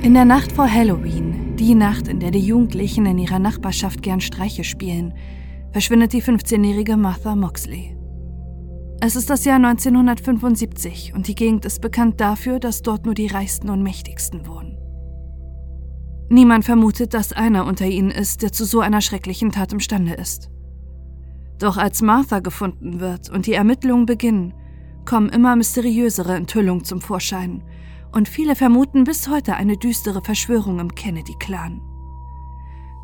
In der Nacht vor Halloween, die Nacht, in der die Jugendlichen in ihrer Nachbarschaft gern Streiche spielen, verschwindet die 15-jährige Martha Moxley. Es ist das Jahr 1975 und die Gegend ist bekannt dafür, dass dort nur die Reichsten und Mächtigsten wohnen. Niemand vermutet, dass einer unter ihnen ist, der zu so einer schrecklichen Tat imstande ist. Doch als Martha gefunden wird und die Ermittlungen beginnen, kommen immer mysteriösere Enthüllungen zum Vorschein und viele vermuten bis heute eine düstere Verschwörung im Kennedy-Clan.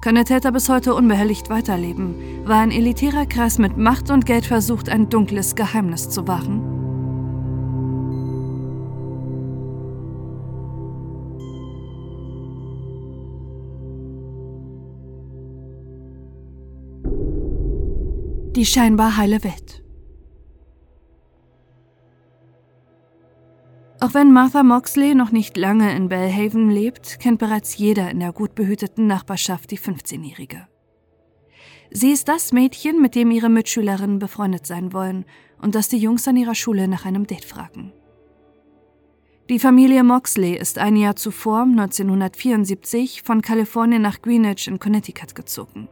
Kann der Täter bis heute unbehelligt weiterleben, weil ein elitärer Kreis mit Macht und Geld versucht, ein dunkles Geheimnis zu wahren? Die scheinbar heile Welt. Auch wenn Martha Moxley noch nicht lange in Bellhaven lebt, kennt bereits jeder in der gut behüteten Nachbarschaft die 15-Jährige. Sie ist das Mädchen, mit dem ihre Mitschülerinnen befreundet sein wollen und das die Jungs an ihrer Schule nach einem Date fragen. Die Familie Moxley ist ein Jahr zuvor, 1974, von Kalifornien nach Greenwich in Connecticut gezogen,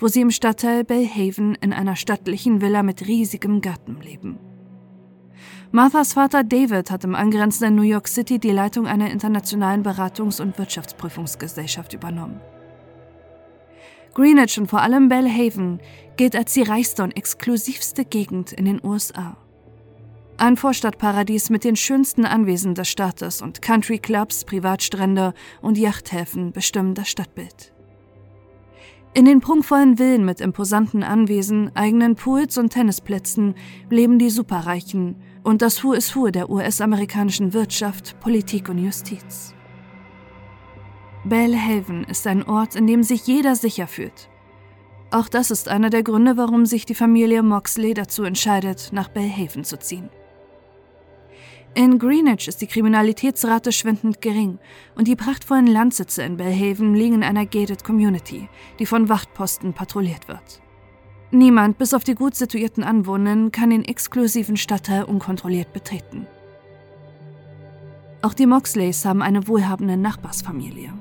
wo sie im Stadtteil Bellhaven in einer stattlichen Villa mit riesigem Garten leben. Marthas Vater David hat im angrenzenden New York City die Leitung einer internationalen Beratungs- und Wirtschaftsprüfungsgesellschaft übernommen. Greenwich und vor allem Bellhaven gilt als die reichste und exklusivste Gegend in den USA. Ein Vorstadtparadies mit den schönsten Anwesen des Staates und Country-Clubs, Privatstrände und Yachthäfen bestimmen das Stadtbild. In den prunkvollen Villen mit imposanten Anwesen, eigenen Pools und Tennisplätzen leben die Superreichen und das Who is Who der US-amerikanischen Wirtschaft, Politik und Justiz. Bellhaven ist ein Ort, in dem sich jeder sicher fühlt. Auch das ist einer der Gründe, warum sich die Familie Moxley dazu entscheidet, nach Bellhaven zu ziehen. In Greenwich ist die Kriminalitätsrate schwindend gering und die prachtvollen Landsitze in Bellhaven liegen in einer gated Community, die von Wachtposten patrouilliert wird. Niemand, bis auf die gut situierten Anwohner, kann den exklusiven Stadtteil unkontrolliert betreten. Auch die Moxleys haben eine wohlhabende Nachbarsfamilie.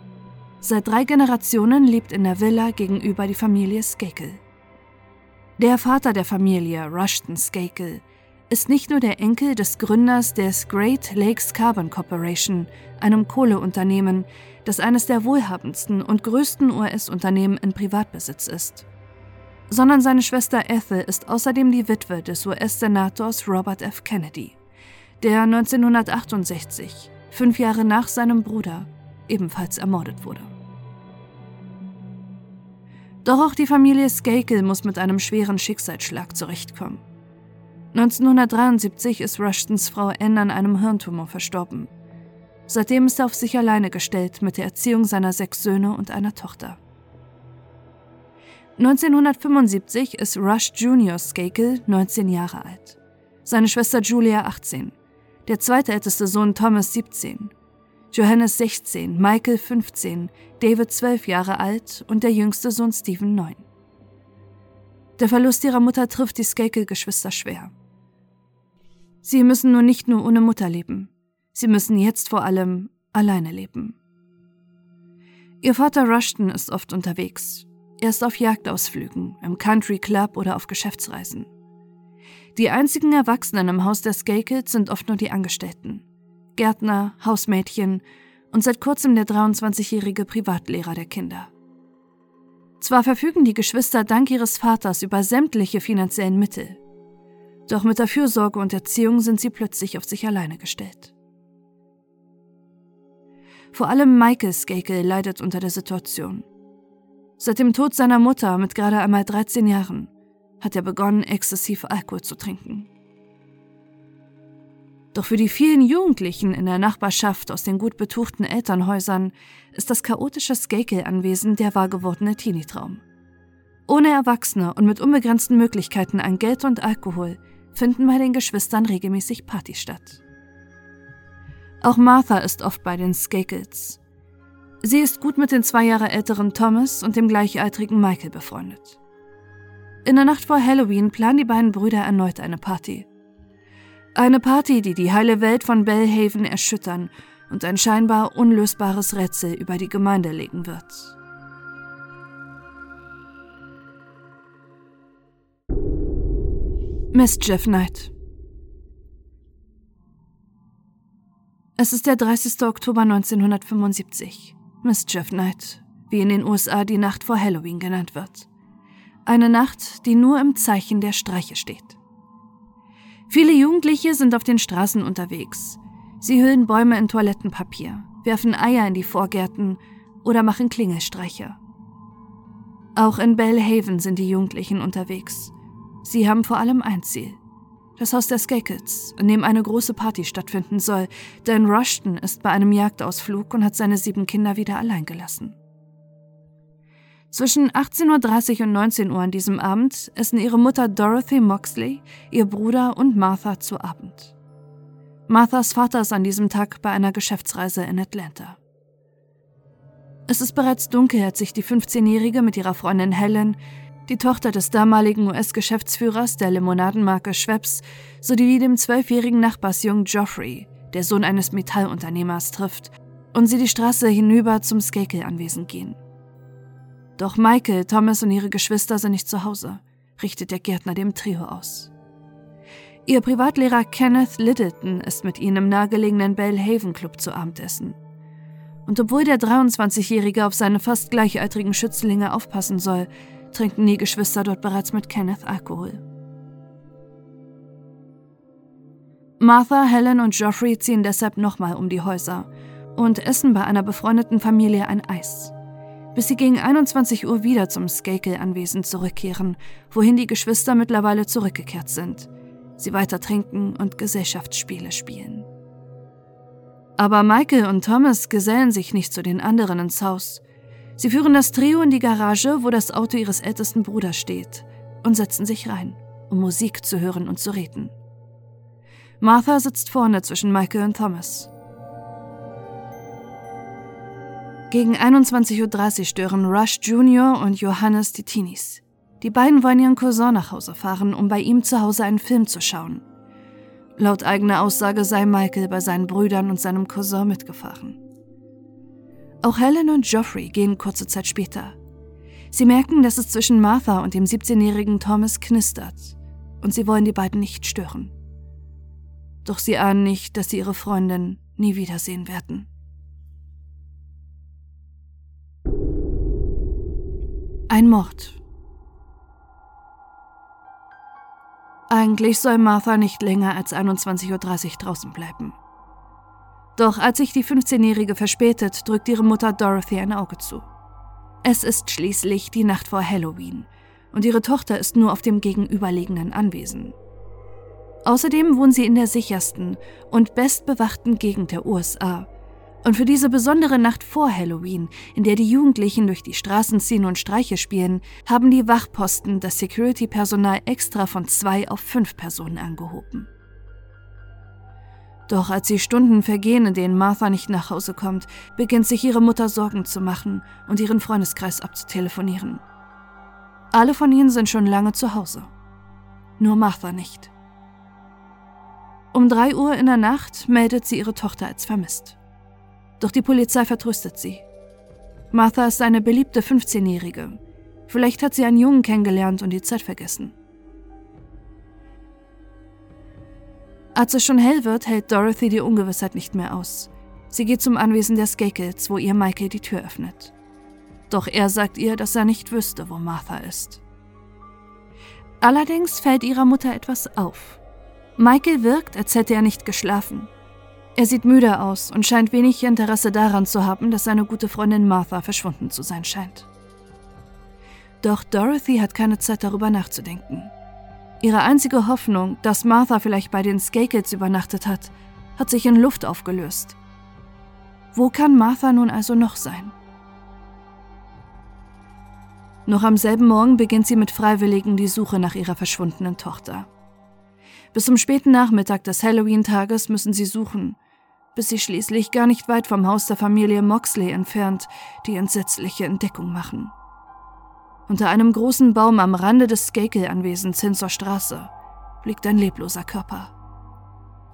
Seit drei Generationen lebt in der Villa gegenüber die Familie Skakel. Der Vater der Familie, Rushton Skakel, ist nicht nur der Enkel des Gründers des Great Lakes Carbon Corporation, einem Kohleunternehmen, das eines der wohlhabendsten und größten US-Unternehmen in Privatbesitz ist sondern seine Schwester Ethel ist außerdem die Witwe des US-Senators Robert F. Kennedy, der 1968, fünf Jahre nach seinem Bruder, ebenfalls ermordet wurde. Doch auch die Familie Skakel muss mit einem schweren Schicksalsschlag zurechtkommen. 1973 ist Rushtons Frau Anne an einem Hirntumor verstorben. Seitdem ist er auf sich alleine gestellt mit der Erziehung seiner sechs Söhne und einer Tochter. 1975 ist Rush Junior Skakel 19 Jahre alt, seine Schwester Julia 18, der zweitälteste Sohn Thomas 17, Johannes 16, Michael 15, David 12 Jahre alt und der jüngste Sohn Stephen 9. Der Verlust ihrer Mutter trifft die Skakel-Geschwister schwer. Sie müssen nun nicht nur ohne Mutter leben, sie müssen jetzt vor allem alleine leben. Ihr Vater Rushton ist oft unterwegs, er ist auf Jagdausflügen, im Country Club oder auf Geschäftsreisen. Die einzigen Erwachsenen im Haus der Skakels sind oft nur die Angestellten. Gärtner, Hausmädchen und seit kurzem der 23-jährige Privatlehrer der Kinder. Zwar verfügen die Geschwister dank ihres Vaters über sämtliche finanziellen Mittel, doch mit der Fürsorge und Erziehung sind sie plötzlich auf sich alleine gestellt. Vor allem Michael Skakel leidet unter der Situation. Seit dem Tod seiner Mutter mit gerade einmal 13 Jahren hat er begonnen, exzessiv Alkohol zu trinken. Doch für die vielen Jugendlichen in der Nachbarschaft aus den gut betuchten Elternhäusern ist das chaotische Skakel-Anwesen der wahr gewordene Teenie-Traum. Ohne Erwachsene und mit unbegrenzten Möglichkeiten an Geld und Alkohol finden bei den Geschwistern regelmäßig Partys statt. Auch Martha ist oft bei den Skakels, Sie ist gut mit dem zwei Jahre älteren Thomas und dem gleichaltrigen Michael befreundet. In der Nacht vor Halloween planen die beiden Brüder erneut eine Party. Eine Party, die die heile Welt von Bellhaven erschüttern und ein scheinbar unlösbares Rätsel über die Gemeinde legen wird. Mischief Night Es ist der 30. Oktober 1975. Mischief Night, wie in den USA die Nacht vor Halloween genannt wird. Eine Nacht, die nur im Zeichen der Streiche steht. Viele Jugendliche sind auf den Straßen unterwegs. Sie hüllen Bäume in Toilettenpapier, werfen Eier in die Vorgärten oder machen Klingelstreiche. Auch in Bellhaven sind die Jugendlichen unterwegs. Sie haben vor allem ein Ziel. Das Haus der Skakels, in dem eine große Party stattfinden soll, denn Rushton ist bei einem Jagdausflug und hat seine sieben Kinder wieder allein gelassen. Zwischen 18.30 Uhr und 19 Uhr an diesem Abend essen ihre Mutter Dorothy Moxley, ihr Bruder und Martha zu Abend. Marthas Vater ist an diesem Tag bei einer Geschäftsreise in Atlanta. Es ist bereits dunkel, als sich die 15-Jährige mit ihrer Freundin Helen, die Tochter des damaligen US-Geschäftsführers der Limonadenmarke Schweppes, sowie dem zwölfjährigen Nachbarsjungen Geoffrey, der Sohn eines Metallunternehmers, trifft und sie die Straße hinüber zum Skakel-Anwesen gehen. Doch Michael, Thomas und ihre Geschwister sind nicht zu Hause, richtet der Gärtner dem Trio aus. Ihr Privatlehrer Kenneth Littleton ist mit ihnen im nahegelegenen Bellhaven Club zu Abendessen. Und obwohl der 23-Jährige auf seine fast gleichaltrigen Schützlinge aufpassen soll, trinken die Geschwister dort bereits mit Kenneth Alkohol. Martha, Helen und Geoffrey ziehen deshalb nochmal um die Häuser und essen bei einer befreundeten Familie ein Eis bis sie gegen 21 Uhr wieder zum Skakel-Anwesen zurückkehren, wohin die Geschwister mittlerweile zurückgekehrt sind. Sie weiter trinken und Gesellschaftsspiele spielen. Aber Michael und Thomas gesellen sich nicht zu den anderen ins Haus. Sie führen das Trio in die Garage, wo das Auto ihres ältesten Bruders steht, und setzen sich rein, um Musik zu hören und zu reden. Martha sitzt vorne zwischen Michael und Thomas. Gegen 21.30 Uhr stören Rush Jr. und Johannes die Teenies. Die beiden wollen ihren Cousin nach Hause fahren, um bei ihm zu Hause einen Film zu schauen. Laut eigener Aussage sei Michael bei seinen Brüdern und seinem Cousin mitgefahren. Auch Helen und Geoffrey gehen kurze Zeit später. Sie merken, dass es zwischen Martha und dem 17-jährigen Thomas knistert, und sie wollen die beiden nicht stören. Doch sie ahnen nicht, dass sie ihre Freundin nie wiedersehen werden. Ein Mord. Eigentlich soll Martha nicht länger als 21.30 Uhr draußen bleiben. Doch als sich die 15-Jährige verspätet, drückt ihre Mutter Dorothy ein Auge zu. Es ist schließlich die Nacht vor Halloween und ihre Tochter ist nur auf dem gegenüberliegenden Anwesen. Außerdem wohnen sie in der sichersten und bestbewachten Gegend der USA und für diese besondere Nacht vor Halloween, in der die Jugendlichen durch die Straßen ziehen und Streiche spielen, haben die Wachposten das Security-Personal extra von zwei auf fünf Personen angehoben. Doch als die Stunden vergehen, in denen Martha nicht nach Hause kommt, beginnt sich ihre Mutter Sorgen zu machen und ihren Freundeskreis abzutelefonieren. Alle von ihnen sind schon lange zu Hause. Nur Martha nicht. Um drei Uhr in der Nacht meldet sie ihre Tochter als vermisst. Doch die Polizei vertröstet sie. Martha ist eine beliebte 15-Jährige. Vielleicht hat sie einen Jungen kennengelernt und die Zeit vergessen. Als es schon hell wird, hält Dorothy die Ungewissheit nicht mehr aus. Sie geht zum Anwesen der Skakels, wo ihr Michael die Tür öffnet. Doch er sagt ihr, dass er nicht wüsste, wo Martha ist. Allerdings fällt ihrer Mutter etwas auf. Michael wirkt, als hätte er nicht geschlafen. Er sieht müde aus und scheint wenig Interesse daran zu haben, dass seine gute Freundin Martha verschwunden zu sein scheint. Doch Dorothy hat keine Zeit darüber nachzudenken. Ihre einzige Hoffnung, dass Martha vielleicht bei den Skakels übernachtet hat, hat sich in Luft aufgelöst. Wo kann Martha nun also noch sein? Noch am selben Morgen beginnt sie mit Freiwilligen die Suche nach ihrer verschwundenen Tochter. Bis zum späten Nachmittag des Halloween-Tages müssen sie suchen, bis sie schließlich gar nicht weit vom Haus der Familie Moxley entfernt die entsetzliche Entdeckung machen. Unter einem großen Baum am Rande des Skakel-Anwesens hin zur Straße liegt ein lebloser Körper.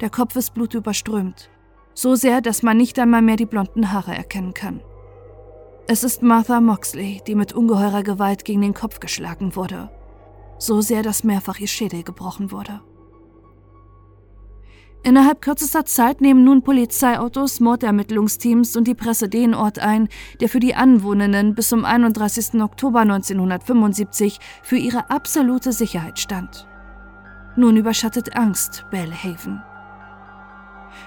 Der Kopf ist blutüberströmt, So sehr, dass man nicht einmal mehr die blonden Haare erkennen kann. Es ist Martha Moxley, die mit ungeheurer Gewalt gegen den Kopf geschlagen wurde. So sehr, dass mehrfach ihr Schädel gebrochen wurde. Innerhalb kürzester Zeit nehmen nun Polizeiautos, Mordermittlungsteams und die Presse den Ort ein, der für die Anwohnenden bis zum 31. Oktober 1975 für ihre absolute Sicherheit stand. Nun überschattet Angst Bellhaven.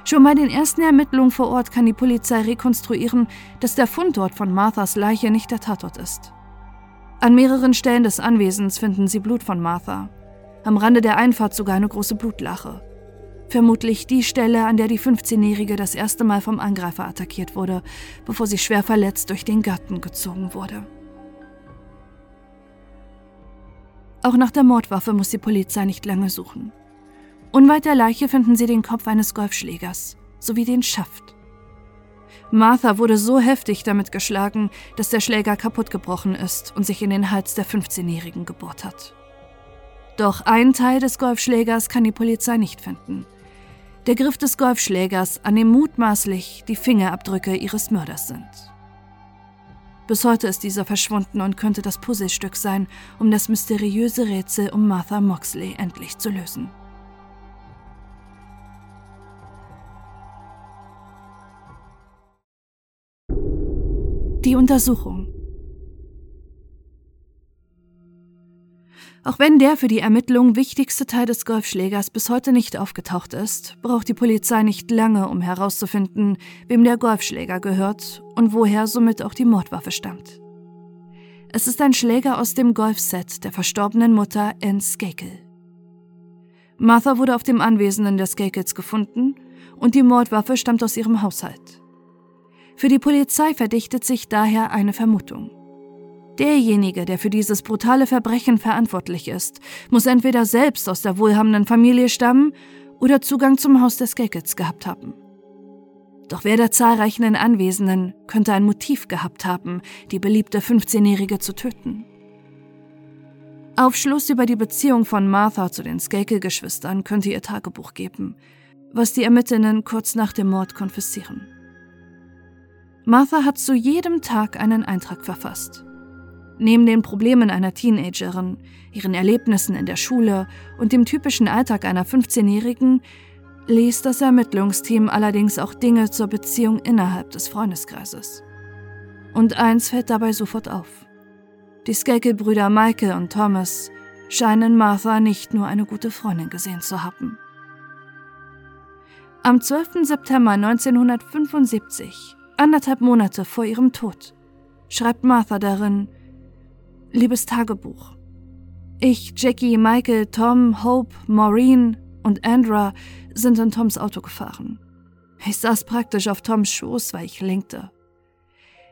Schon bei den ersten Ermittlungen vor Ort kann die Polizei rekonstruieren, dass der Fundort von Marthas Leiche nicht der Tatort ist. An mehreren Stellen des Anwesens finden sie Blut von Martha. Am Rande der Einfahrt sogar eine große Blutlache. Vermutlich die Stelle, an der die 15-Jährige das erste Mal vom Angreifer attackiert wurde, bevor sie schwer verletzt durch den Garten gezogen wurde. Auch nach der Mordwaffe muss die Polizei nicht lange suchen. Unweit der Leiche finden sie den Kopf eines Golfschlägers sowie den Schaft. Martha wurde so heftig damit geschlagen, dass der Schläger kaputtgebrochen ist und sich in den Hals der 15-Jährigen gebohrt hat. Doch ein Teil des Golfschlägers kann die Polizei nicht finden. Der Griff des Golfschlägers, an dem mutmaßlich die Fingerabdrücke ihres Mörders sind. Bis heute ist dieser verschwunden und könnte das Puzzlestück sein, um das mysteriöse Rätsel um Martha Moxley endlich zu lösen. Die Untersuchung. Auch wenn der für die Ermittlung wichtigste Teil des Golfschlägers bis heute nicht aufgetaucht ist, braucht die Polizei nicht lange, um herauszufinden, wem der Golfschläger gehört und woher somit auch die Mordwaffe stammt. Es ist ein Schläger aus dem Golfset der verstorbenen Mutter Anne Skakel. Martha wurde auf dem Anwesenden der Skakels gefunden und die Mordwaffe stammt aus ihrem Haushalt. Für die Polizei verdichtet sich daher eine Vermutung. Derjenige, der für dieses brutale Verbrechen verantwortlich ist, muss entweder selbst aus der wohlhabenden Familie stammen oder Zugang zum Haus des Gackets gehabt haben. Doch wer der zahlreichen Anwesenden könnte ein Motiv gehabt haben, die beliebte 15-Jährige zu töten? Aufschluss über die Beziehung von Martha zu den Skakel-Geschwistern könnte ihr Tagebuch geben, was die Ermittlerinnen kurz nach dem Mord konfiszieren. Martha hat zu jedem Tag einen Eintrag verfasst. Neben den Problemen einer Teenagerin, ihren Erlebnissen in der Schule und dem typischen Alltag einer 15-Jährigen liest das Ermittlungsteam allerdings auch Dinge zur Beziehung innerhalb des Freundeskreises. Und eins fällt dabei sofort auf. Die Skakel-Brüder Michael und Thomas scheinen Martha nicht nur eine gute Freundin gesehen zu haben. Am 12. September 1975 anderthalb Monate vor ihrem Tod, schreibt Martha darin, Liebes Tagebuch. Ich, Jackie, Michael, Tom, Hope, Maureen und Andra sind in Toms Auto gefahren. Ich saß praktisch auf Toms Schoß, weil ich lenkte.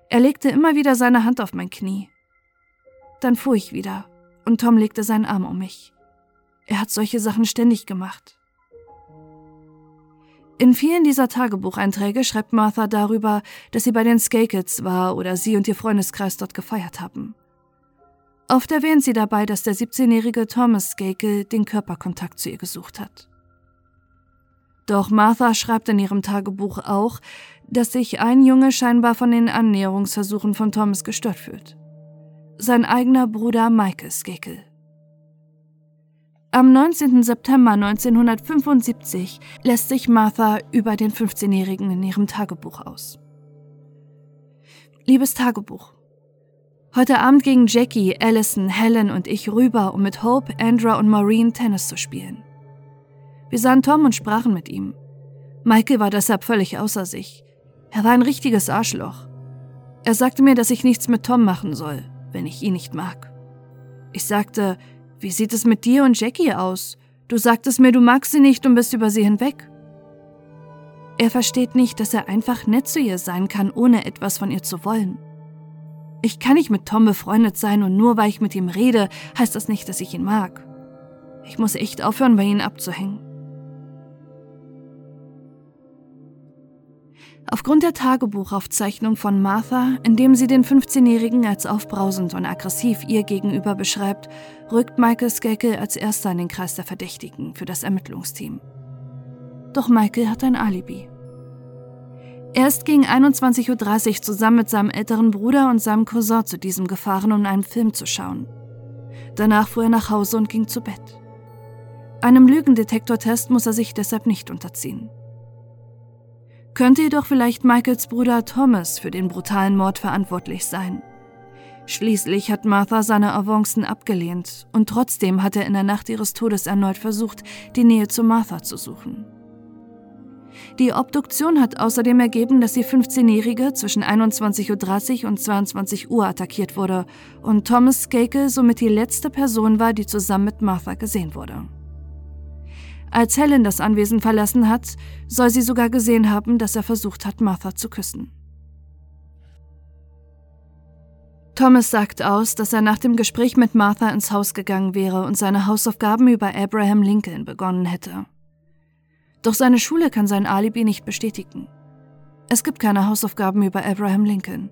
Er legte immer wieder seine Hand auf mein Knie. Dann fuhr ich wieder und Tom legte seinen Arm um mich. Er hat solche Sachen ständig gemacht. In vielen dieser Tagebucheinträge schreibt Martha darüber, dass sie bei den Skakels war oder sie und ihr Freundeskreis dort gefeiert haben. Oft erwähnt sie dabei, dass der 17-jährige Thomas Skakel den Körperkontakt zu ihr gesucht hat. Doch Martha schreibt in ihrem Tagebuch auch, dass sich ein Junge scheinbar von den Annäherungsversuchen von Thomas gestört fühlt. Sein eigener Bruder Michael Skakel. Am 19. September 1975 lässt sich Martha über den 15-Jährigen in ihrem Tagebuch aus. Liebes Tagebuch. Heute Abend gingen Jackie, Allison, Helen und ich rüber, um mit Hope, Andra und Maureen Tennis zu spielen. Wir sahen Tom und sprachen mit ihm. Michael war deshalb völlig außer sich. Er war ein richtiges Arschloch. Er sagte mir, dass ich nichts mit Tom machen soll, wenn ich ihn nicht mag. Ich sagte, wie sieht es mit dir und Jackie aus? Du sagtest mir, du magst sie nicht und bist über sie hinweg. Er versteht nicht, dass er einfach nett zu ihr sein kann, ohne etwas von ihr zu wollen. Ich kann nicht mit Tom befreundet sein und nur weil ich mit ihm rede, heißt das nicht, dass ich ihn mag. Ich muss echt aufhören, bei ihm abzuhängen. Aufgrund der Tagebuchaufzeichnung von Martha, in dem sie den 15-Jährigen als aufbrausend und aggressiv ihr gegenüber beschreibt, rückt Michael Skakel als erster in den Kreis der Verdächtigen für das Ermittlungsteam. Doch Michael hat ein Alibi. Er ist gegen 21.30 Uhr zusammen mit seinem älteren Bruder und seinem Cousin zu diesem gefahren, um einen Film zu schauen. Danach fuhr er nach Hause und ging zu Bett. Einem Lügendetektortest muss er sich deshalb nicht unterziehen. Könnte jedoch vielleicht Michaels Bruder Thomas für den brutalen Mord verantwortlich sein. Schließlich hat Martha seine Avancen abgelehnt und trotzdem hat er in der Nacht ihres Todes erneut versucht, die Nähe zu Martha zu suchen. Die Obduktion hat außerdem ergeben, dass die 15-Jährige zwischen 21.30 Uhr und 22 Uhr attackiert wurde und Thomas Skakel somit die letzte Person war, die zusammen mit Martha gesehen wurde. Als Helen das Anwesen verlassen hat, soll sie sogar gesehen haben, dass er versucht hat, Martha zu küssen. Thomas sagt aus, dass er nach dem Gespräch mit Martha ins Haus gegangen wäre und seine Hausaufgaben über Abraham Lincoln begonnen hätte. Doch seine Schule kann sein Alibi nicht bestätigen. Es gibt keine Hausaufgaben über Abraham Lincoln.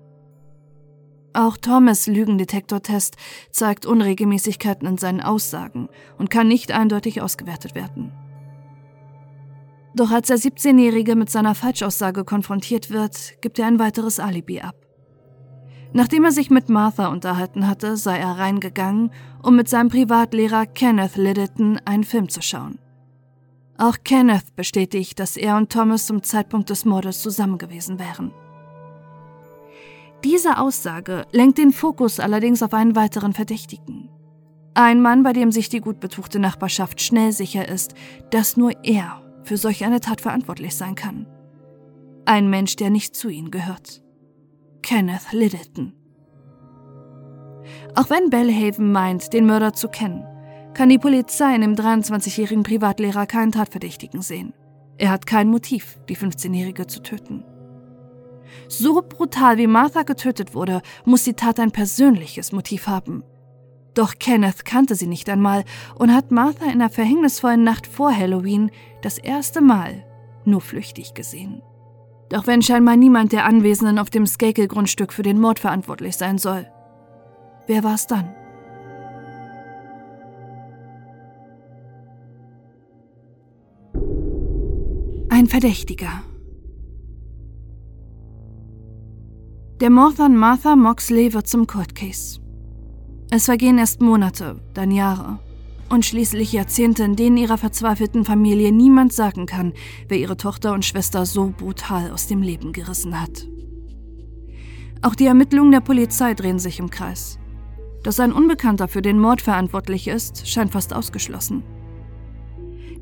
Auch Thomas Lügendetektortest zeigt Unregelmäßigkeiten in seinen Aussagen und kann nicht eindeutig ausgewertet werden. Doch als der 17-Jährige mit seiner Falschaussage konfrontiert wird, gibt er ein weiteres Alibi ab. Nachdem er sich mit Martha unterhalten hatte, sei er reingegangen, um mit seinem Privatlehrer Kenneth Liddington einen Film zu schauen. Auch Kenneth bestätigt, dass er und Thomas zum Zeitpunkt des Mordes zusammen gewesen wären. Diese Aussage lenkt den Fokus allerdings auf einen weiteren Verdächtigen. Ein Mann, bei dem sich die gut betuchte Nachbarschaft schnell sicher ist, dass nur er für solch eine Tat verantwortlich sein kann. Ein Mensch, der nicht zu ihnen gehört. Kenneth Liddington. Auch wenn Bellhaven meint, den Mörder zu kennen, kann die Polizei in dem 23-jährigen Privatlehrer keinen Tatverdächtigen sehen. Er hat kein Motiv, die 15-Jährige zu töten. So brutal wie Martha getötet wurde, muss die Tat ein persönliches Motiv haben. Doch Kenneth kannte sie nicht einmal und hat Martha in der verhängnisvollen Nacht vor Halloween das erste Mal nur flüchtig gesehen. Doch wenn scheinbar niemand der Anwesenden auf dem Skakel-Grundstück für den Mord verantwortlich sein soll, wer war es dann? Ein Verdächtiger. Der Mord an Martha Moxley wird zum Court Case. Es vergehen erst Monate, dann Jahre und schließlich Jahrzehnte, in denen ihrer verzweifelten Familie niemand sagen kann, wer ihre Tochter und Schwester so brutal aus dem Leben gerissen hat. Auch die Ermittlungen der Polizei drehen sich im Kreis. Dass ein Unbekannter für den Mord verantwortlich ist, scheint fast ausgeschlossen.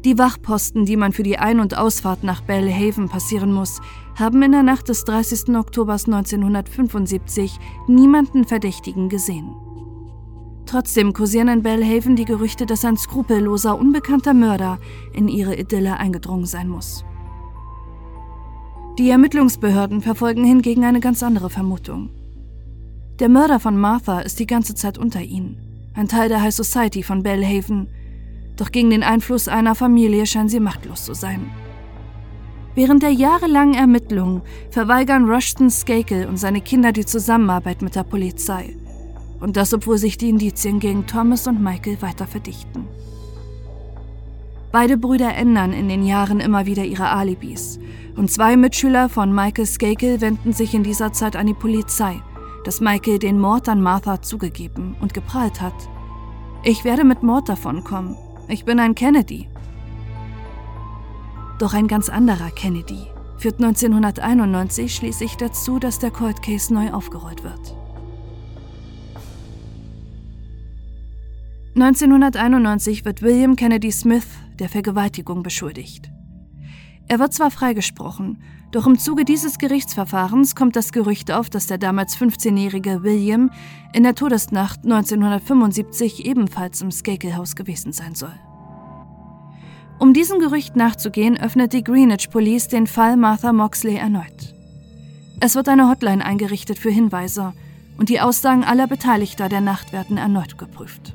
Die Wachposten, die man für die Ein- und Ausfahrt nach Bellhaven passieren muss, haben in der Nacht des 30. Oktober 1975 niemanden Verdächtigen gesehen. Trotzdem kursieren in Bellhaven die Gerüchte, dass ein skrupelloser, unbekannter Mörder in ihre Idylle eingedrungen sein muss. Die Ermittlungsbehörden verfolgen hingegen eine ganz andere Vermutung. Der Mörder von Martha ist die ganze Zeit unter ihnen, ein Teil der High Society von Bellhaven, doch gegen den Einfluss einer Familie scheint sie machtlos zu sein. Während der jahrelangen Ermittlungen verweigern Rushton Skakel und seine Kinder die Zusammenarbeit mit der Polizei und das, obwohl sich die Indizien gegen Thomas und Michael weiter verdichten. Beide Brüder ändern in den Jahren immer wieder ihre Alibis. Und zwei Mitschüler von Michael Skakel wenden sich in dieser Zeit an die Polizei, dass Michael den Mord an Martha zugegeben und geprahlt hat. Ich werde mit Mord davonkommen. Ich bin ein Kennedy. Doch ein ganz anderer Kennedy führt 1991 schließlich dazu, dass der Cold Case neu aufgerollt wird. 1991 wird William Kennedy Smith der Vergewaltigung beschuldigt. Er wird zwar freigesprochen, doch im Zuge dieses Gerichtsverfahrens kommt das Gerücht auf, dass der damals 15-jährige William in der Todesnacht 1975 ebenfalls im Skakelhaus gewesen sein soll. Um diesem Gerücht nachzugehen, öffnet die Greenwich Police den Fall Martha Moxley erneut. Es wird eine Hotline eingerichtet für Hinweise und die Aussagen aller Beteiligter der Nacht werden erneut geprüft.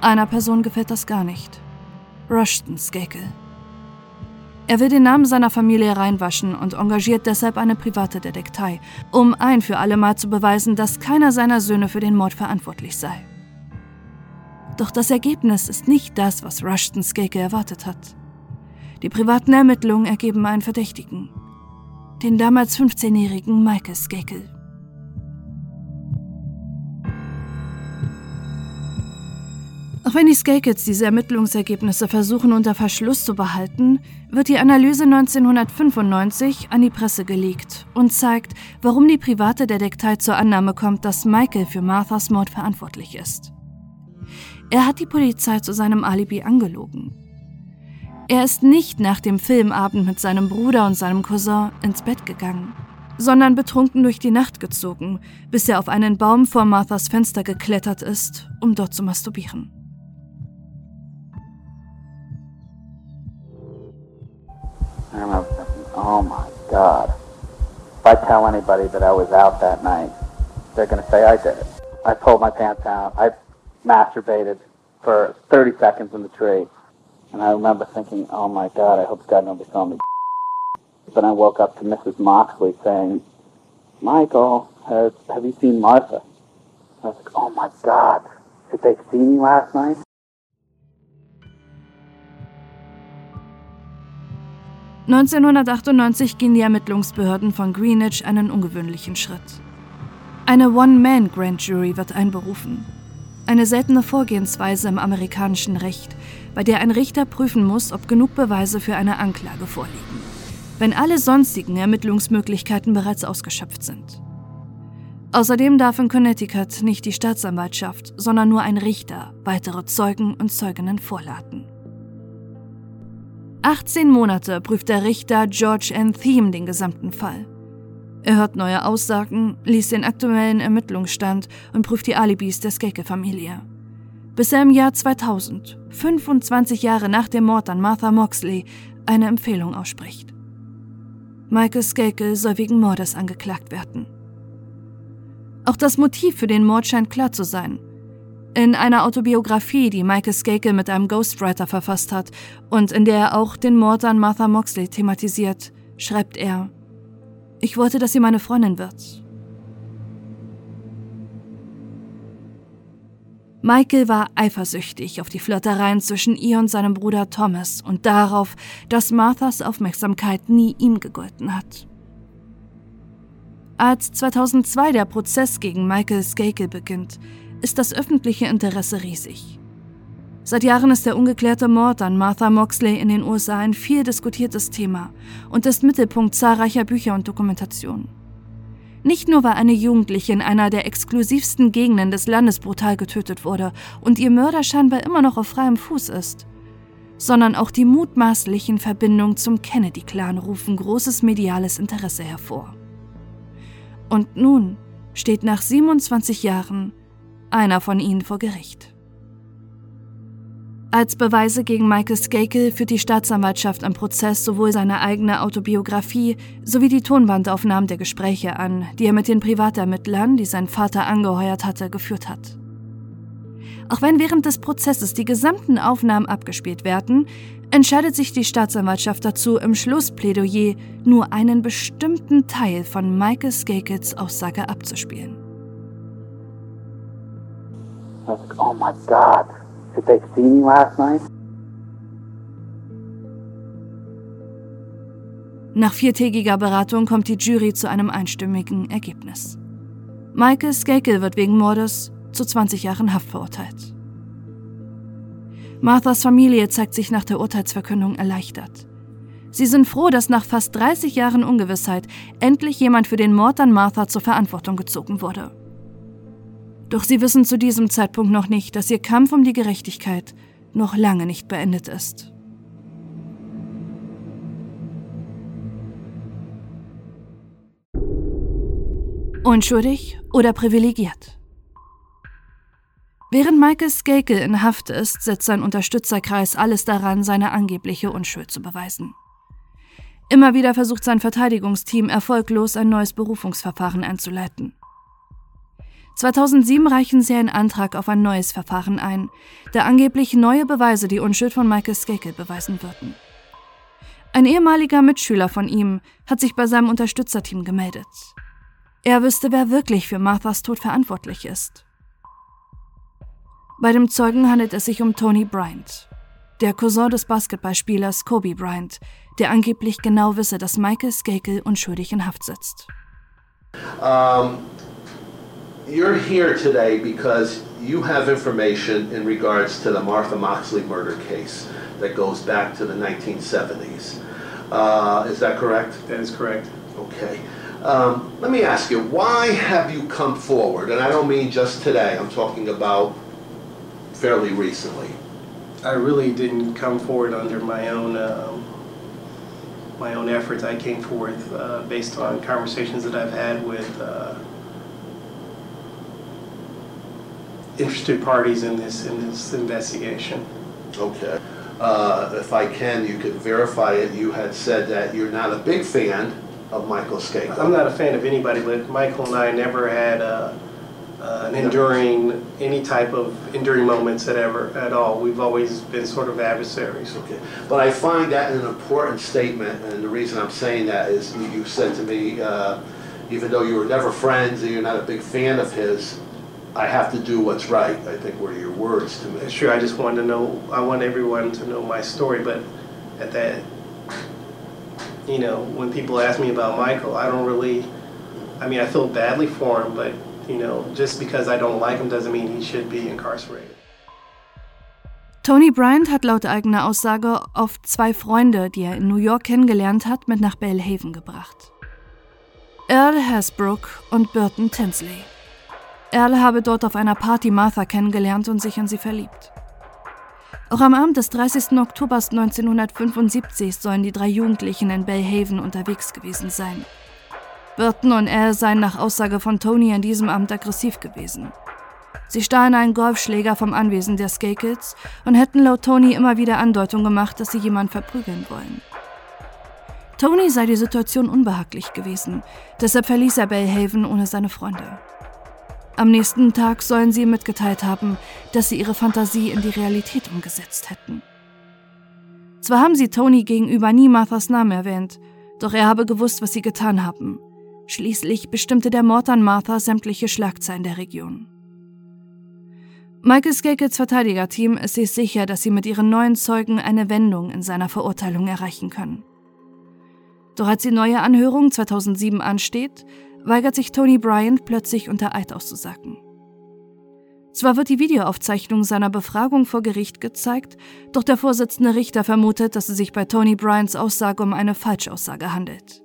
Einer Person gefällt das gar nicht. Rushton Skakel. Er will den Namen seiner Familie reinwaschen und engagiert deshalb eine private Detektei, um ein für alle Mal zu beweisen, dass keiner seiner Söhne für den Mord verantwortlich sei. Doch das Ergebnis ist nicht das, was Rushton Skakel erwartet hat. Die privaten Ermittlungen ergeben einen Verdächtigen. den damals 15-jährigen Michael Skakel. Auch wenn die Skakels diese Ermittlungsergebnisse versuchen unter Verschluss zu behalten, wird die Analyse 1995 an die Presse gelegt und zeigt, warum die private Detektei zur Annahme kommt, dass Michael für Marthas Mord verantwortlich ist. Er hat die Polizei zu seinem Alibi angelogen. Er ist nicht nach dem Filmabend mit seinem Bruder und seinem Cousin ins Bett gegangen, sondern betrunken durch die Nacht gezogen, bis er auf einen Baum vor Marthas Fenster geklettert ist, um dort zu masturbieren. I remember thinking, oh my God. If I tell anybody that I was out that night, they're going to say I did it. I pulled my pants down. I masturbated for 30 seconds in the tree. And I remember thinking, oh my God, I hope God nobody saw me. Then I woke up to Mrs. Moxley saying, Michael, has, have you seen Martha? I was like, oh my God, did they see me last night? 1998 gehen die Ermittlungsbehörden von Greenwich einen ungewöhnlichen Schritt. Eine One-Man-Grand Jury wird einberufen. Eine seltene Vorgehensweise im amerikanischen Recht, bei der ein Richter prüfen muss, ob genug Beweise für eine Anklage vorliegen, wenn alle sonstigen Ermittlungsmöglichkeiten bereits ausgeschöpft sind. Außerdem darf in Connecticut nicht die Staatsanwaltschaft, sondern nur ein Richter weitere Zeugen und Zeuginnen vorladen. 18 Monate prüft der Richter George N. Thiem den gesamten Fall. Er hört neue Aussagen, liest den aktuellen Ermittlungsstand und prüft die Alibis der Skake-Familie. Bis er im Jahr 2000, 25 Jahre nach dem Mord an Martha Moxley, eine Empfehlung ausspricht. Michael Skakel soll wegen Mordes angeklagt werden. Auch das Motiv für den Mord scheint klar zu sein. In einer Autobiografie, die Michael Skakel mit einem Ghostwriter verfasst hat und in der er auch den Mord an Martha Moxley thematisiert, schreibt er, ich wollte, dass sie meine Freundin wird. Michael war eifersüchtig auf die Flirtereien zwischen ihr und seinem Bruder Thomas und darauf, dass Marthas Aufmerksamkeit nie ihm gegolten hat. Als 2002 der Prozess gegen Michael Skakel beginnt, ist das öffentliche Interesse riesig. Seit Jahren ist der ungeklärte Mord an Martha Moxley in den USA ein viel diskutiertes Thema und ist Mittelpunkt zahlreicher Bücher und Dokumentationen. Nicht nur, weil eine Jugendliche in einer der exklusivsten Gegenden des Landes brutal getötet wurde und ihr Mörder scheinbar immer noch auf freiem Fuß ist, sondern auch die mutmaßlichen Verbindungen zum Kennedy-Clan rufen großes mediales Interesse hervor. Und nun steht nach 27 Jahren einer von ihnen vor Gericht. Als Beweise gegen Michael Skakel führt die Staatsanwaltschaft am Prozess sowohl seine eigene Autobiografie sowie die Tonbandaufnahmen der Gespräche an, die er mit den Privatermittlern, die sein Vater angeheuert hatte, geführt hat. Auch wenn während des Prozesses die gesamten Aufnahmen abgespielt werden, entscheidet sich die Staatsanwaltschaft dazu, im Schlussplädoyer nur einen bestimmten Teil von Michael Skakels Aussage abzuspielen. I was like, oh my God, did they see me last night? Nach viertägiger Beratung kommt die Jury zu einem einstimmigen Ergebnis. Michael Skakel wird wegen Mordes zu 20 Jahren Haft verurteilt. Marthas Familie zeigt sich nach der Urteilsverkündung erleichtert. Sie sind froh, dass nach fast 30 Jahren Ungewissheit endlich jemand für den Mord an Martha zur Verantwortung gezogen wurde. Doch sie wissen zu diesem Zeitpunkt noch nicht, dass ihr Kampf um die Gerechtigkeit noch lange nicht beendet ist. Unschuldig oder privilegiert? Während Michael Skakel in Haft ist, setzt sein Unterstützerkreis alles daran, seine angebliche Unschuld zu beweisen. Immer wieder versucht sein Verteidigungsteam erfolglos ein neues Berufungsverfahren einzuleiten. 2007 reichen sie einen Antrag auf ein neues Verfahren ein, der angeblich neue Beweise die Unschuld von Michael Skakel beweisen würden. Ein ehemaliger Mitschüler von ihm hat sich bei seinem Unterstützerteam gemeldet. Er wüsste, wer wirklich für Marthas Tod verantwortlich ist. Bei dem Zeugen handelt es sich um Tony Bryant, der Cousin des Basketballspielers Kobe Bryant, der angeblich genau wisse, dass Michael Skakel unschuldig in Haft sitzt. Um, you're here today because you have information in regards to the Martha Moxley murder case that goes back to the 1970s. Uh, is that correct? That is correct. Okay. Um, let me ask you, why have you come forward? And I don't mean just today, I'm talking about fairly recently. I really didn't come forward under my own um, my own efforts. I came forth uh, based on conversations that I've had with uh, interested parties in this in this investigation. Okay. Uh, if I can, you could verify it. You had said that you're not a big fan of Michael Skakel. I'm not a fan of anybody, but Michael and I never had uh, uh, an enduring any type of enduring moments at ever at all. We've always been sort of adversaries. Okay. But I find that an important statement, and the reason I'm saying that is you, you said to me, uh, even though you were never friends and you're not a big fan of his, I have to do what's right. I think were your words to me. Sure, I just wanted to know. I want everyone to know my story, but at that, you know, when people ask me about Michael, I don't really. I mean, I feel badly for him, but you know, just because I don't like him doesn't mean he should be incarcerated. Tony Bryant hat laut eigener Aussage oft zwei Freunde, die er in New York kennengelernt hat, mit nach Belhaven gebracht. Earl Hasbrook und Burton Tinsley. Earl habe dort auf einer Party Martha kennengelernt und sich in sie verliebt. Auch am Abend des 30. Oktober 1975 sollen die drei Jugendlichen in Belhaven unterwegs gewesen sein. Burton und Earl seien nach Aussage von Tony an diesem Abend aggressiv gewesen. Sie stahlen einen Golfschläger vom Anwesen der Skakels und hätten laut Tony immer wieder Andeutung gemacht, dass sie jemanden verprügeln wollen. Tony sei die Situation unbehaglich gewesen, deshalb verließ er Belhaven ohne seine Freunde. Am nächsten Tag sollen sie ihm mitgeteilt haben, dass sie ihre Fantasie in die Realität umgesetzt hätten. Zwar haben sie Tony gegenüber nie Marthas Namen erwähnt, doch er habe gewusst, was sie getan haben. Schließlich bestimmte der Mord an Martha sämtliche Schlagzeilen der Region. Michael Skakels Verteidigerteam ist sich sicher, dass sie mit ihren neuen Zeugen eine Wendung in seiner Verurteilung erreichen können. Doch als die neue Anhörung 2007 ansteht, weigert sich Tony Bryant plötzlich unter Eid auszusagen. Zwar wird die Videoaufzeichnung seiner Befragung vor Gericht gezeigt, doch der Vorsitzende Richter vermutet, dass es sich bei Tony Bryants Aussage um eine Falschaussage handelt.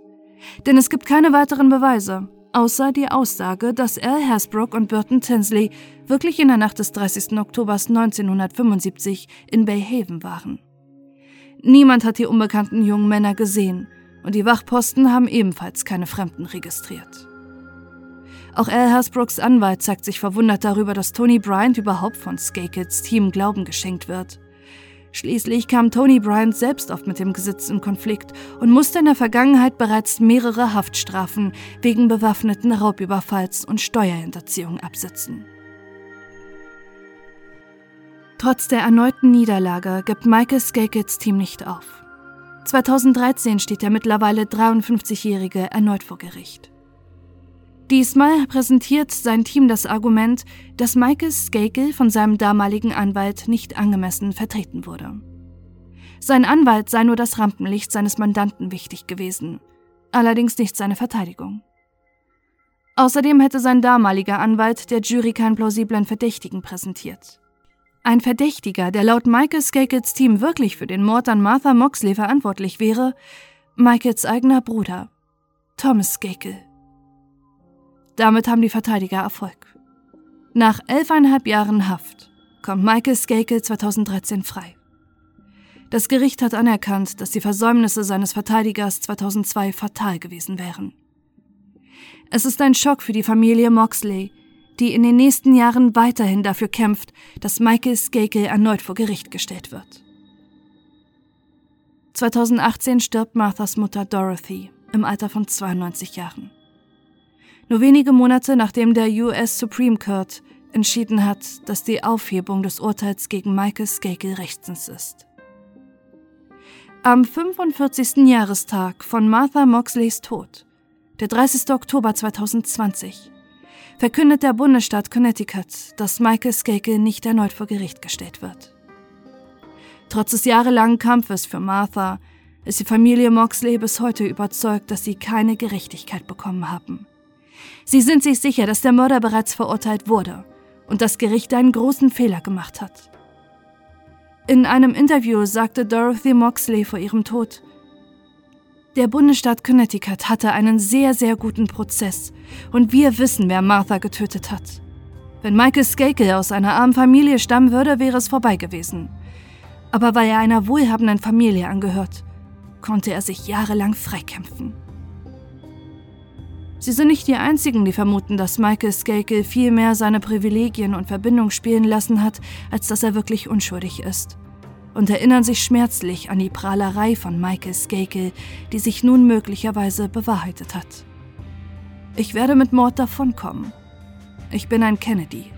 Denn es gibt keine weiteren Beweise, außer die Aussage, dass Al Hasbrook und Burton Tinsley wirklich in der Nacht des 30. Oktober 1975 in Bayhaven waren. Niemand hat die unbekannten jungen Männer gesehen und die Wachposten haben ebenfalls keine Fremden registriert. Auch Al Hasbrooks Anwalt zeigt sich verwundert darüber, dass Tony Bryant überhaupt von Skakels Team Glauben geschenkt wird. Schließlich kam Tony Bryant selbst oft mit dem Gesetz in Konflikt und musste in der Vergangenheit bereits mehrere Haftstrafen wegen bewaffneten Raubüberfalls und Steuerhinterziehung absitzen. Trotz der erneuten Niederlage gibt Michael Skakels Team nicht auf. 2013 steht der mittlerweile 53-Jährige erneut vor Gericht. Diesmal präsentiert sein Team das Argument, dass Michael Skakel von seinem damaligen Anwalt nicht angemessen vertreten wurde. Sein Anwalt sei nur das Rampenlicht seines Mandanten wichtig gewesen, allerdings nicht seine Verteidigung. Außerdem hätte sein damaliger Anwalt der Jury keinen plausiblen Verdächtigen präsentiert. Ein Verdächtiger, der laut Michael Skakels Team wirklich für den Mord an Martha Moxley verantwortlich wäre, Michaels eigener Bruder, Thomas Skakel. Damit haben die Verteidiger Erfolg. Nach elfeinhalb Jahren Haft kommt Michael Skakel 2013 frei. Das Gericht hat anerkannt, dass die Versäumnisse seines Verteidigers 2002 fatal gewesen wären. Es ist ein Schock für die Familie Moxley, die in den nächsten Jahren weiterhin dafür kämpft, dass Michael Skakel erneut vor Gericht gestellt wird. 2018 stirbt Marthas Mutter Dorothy im Alter von 92 Jahren. Nur wenige Monate nachdem der US Supreme Court entschieden hat, dass die Aufhebung des Urteils gegen Michael Skakel rechtens ist. Am 45. Jahrestag von Martha Moxleys Tod, der 30. Oktober 2020, verkündet der Bundesstaat Connecticut, dass Michael Skakel nicht erneut vor Gericht gestellt wird. Trotz des jahrelangen Kampfes für Martha ist die Familie Moxley bis heute überzeugt, dass sie keine Gerechtigkeit bekommen haben. Sie sind sich sicher, dass der Mörder bereits verurteilt wurde und das Gericht einen großen Fehler gemacht hat. In einem Interview sagte Dorothy Moxley vor ihrem Tod, der Bundesstaat Connecticut hatte einen sehr, sehr guten Prozess und wir wissen, wer Martha getötet hat. Wenn Michael Skakel aus einer armen Familie stammen würde, wäre es vorbei gewesen. Aber weil er einer wohlhabenden Familie angehört, konnte er sich jahrelang freikämpfen. Sie sind nicht die Einzigen, die vermuten, dass Michael Skakel viel mehr seine Privilegien und Verbindung spielen lassen hat, als dass er wirklich unschuldig ist. Und erinnern sich schmerzlich an die Prahlerei von Michael Skakel, die sich nun möglicherweise bewahrheitet hat. Ich werde mit Mord davonkommen. Ich bin ein Kennedy.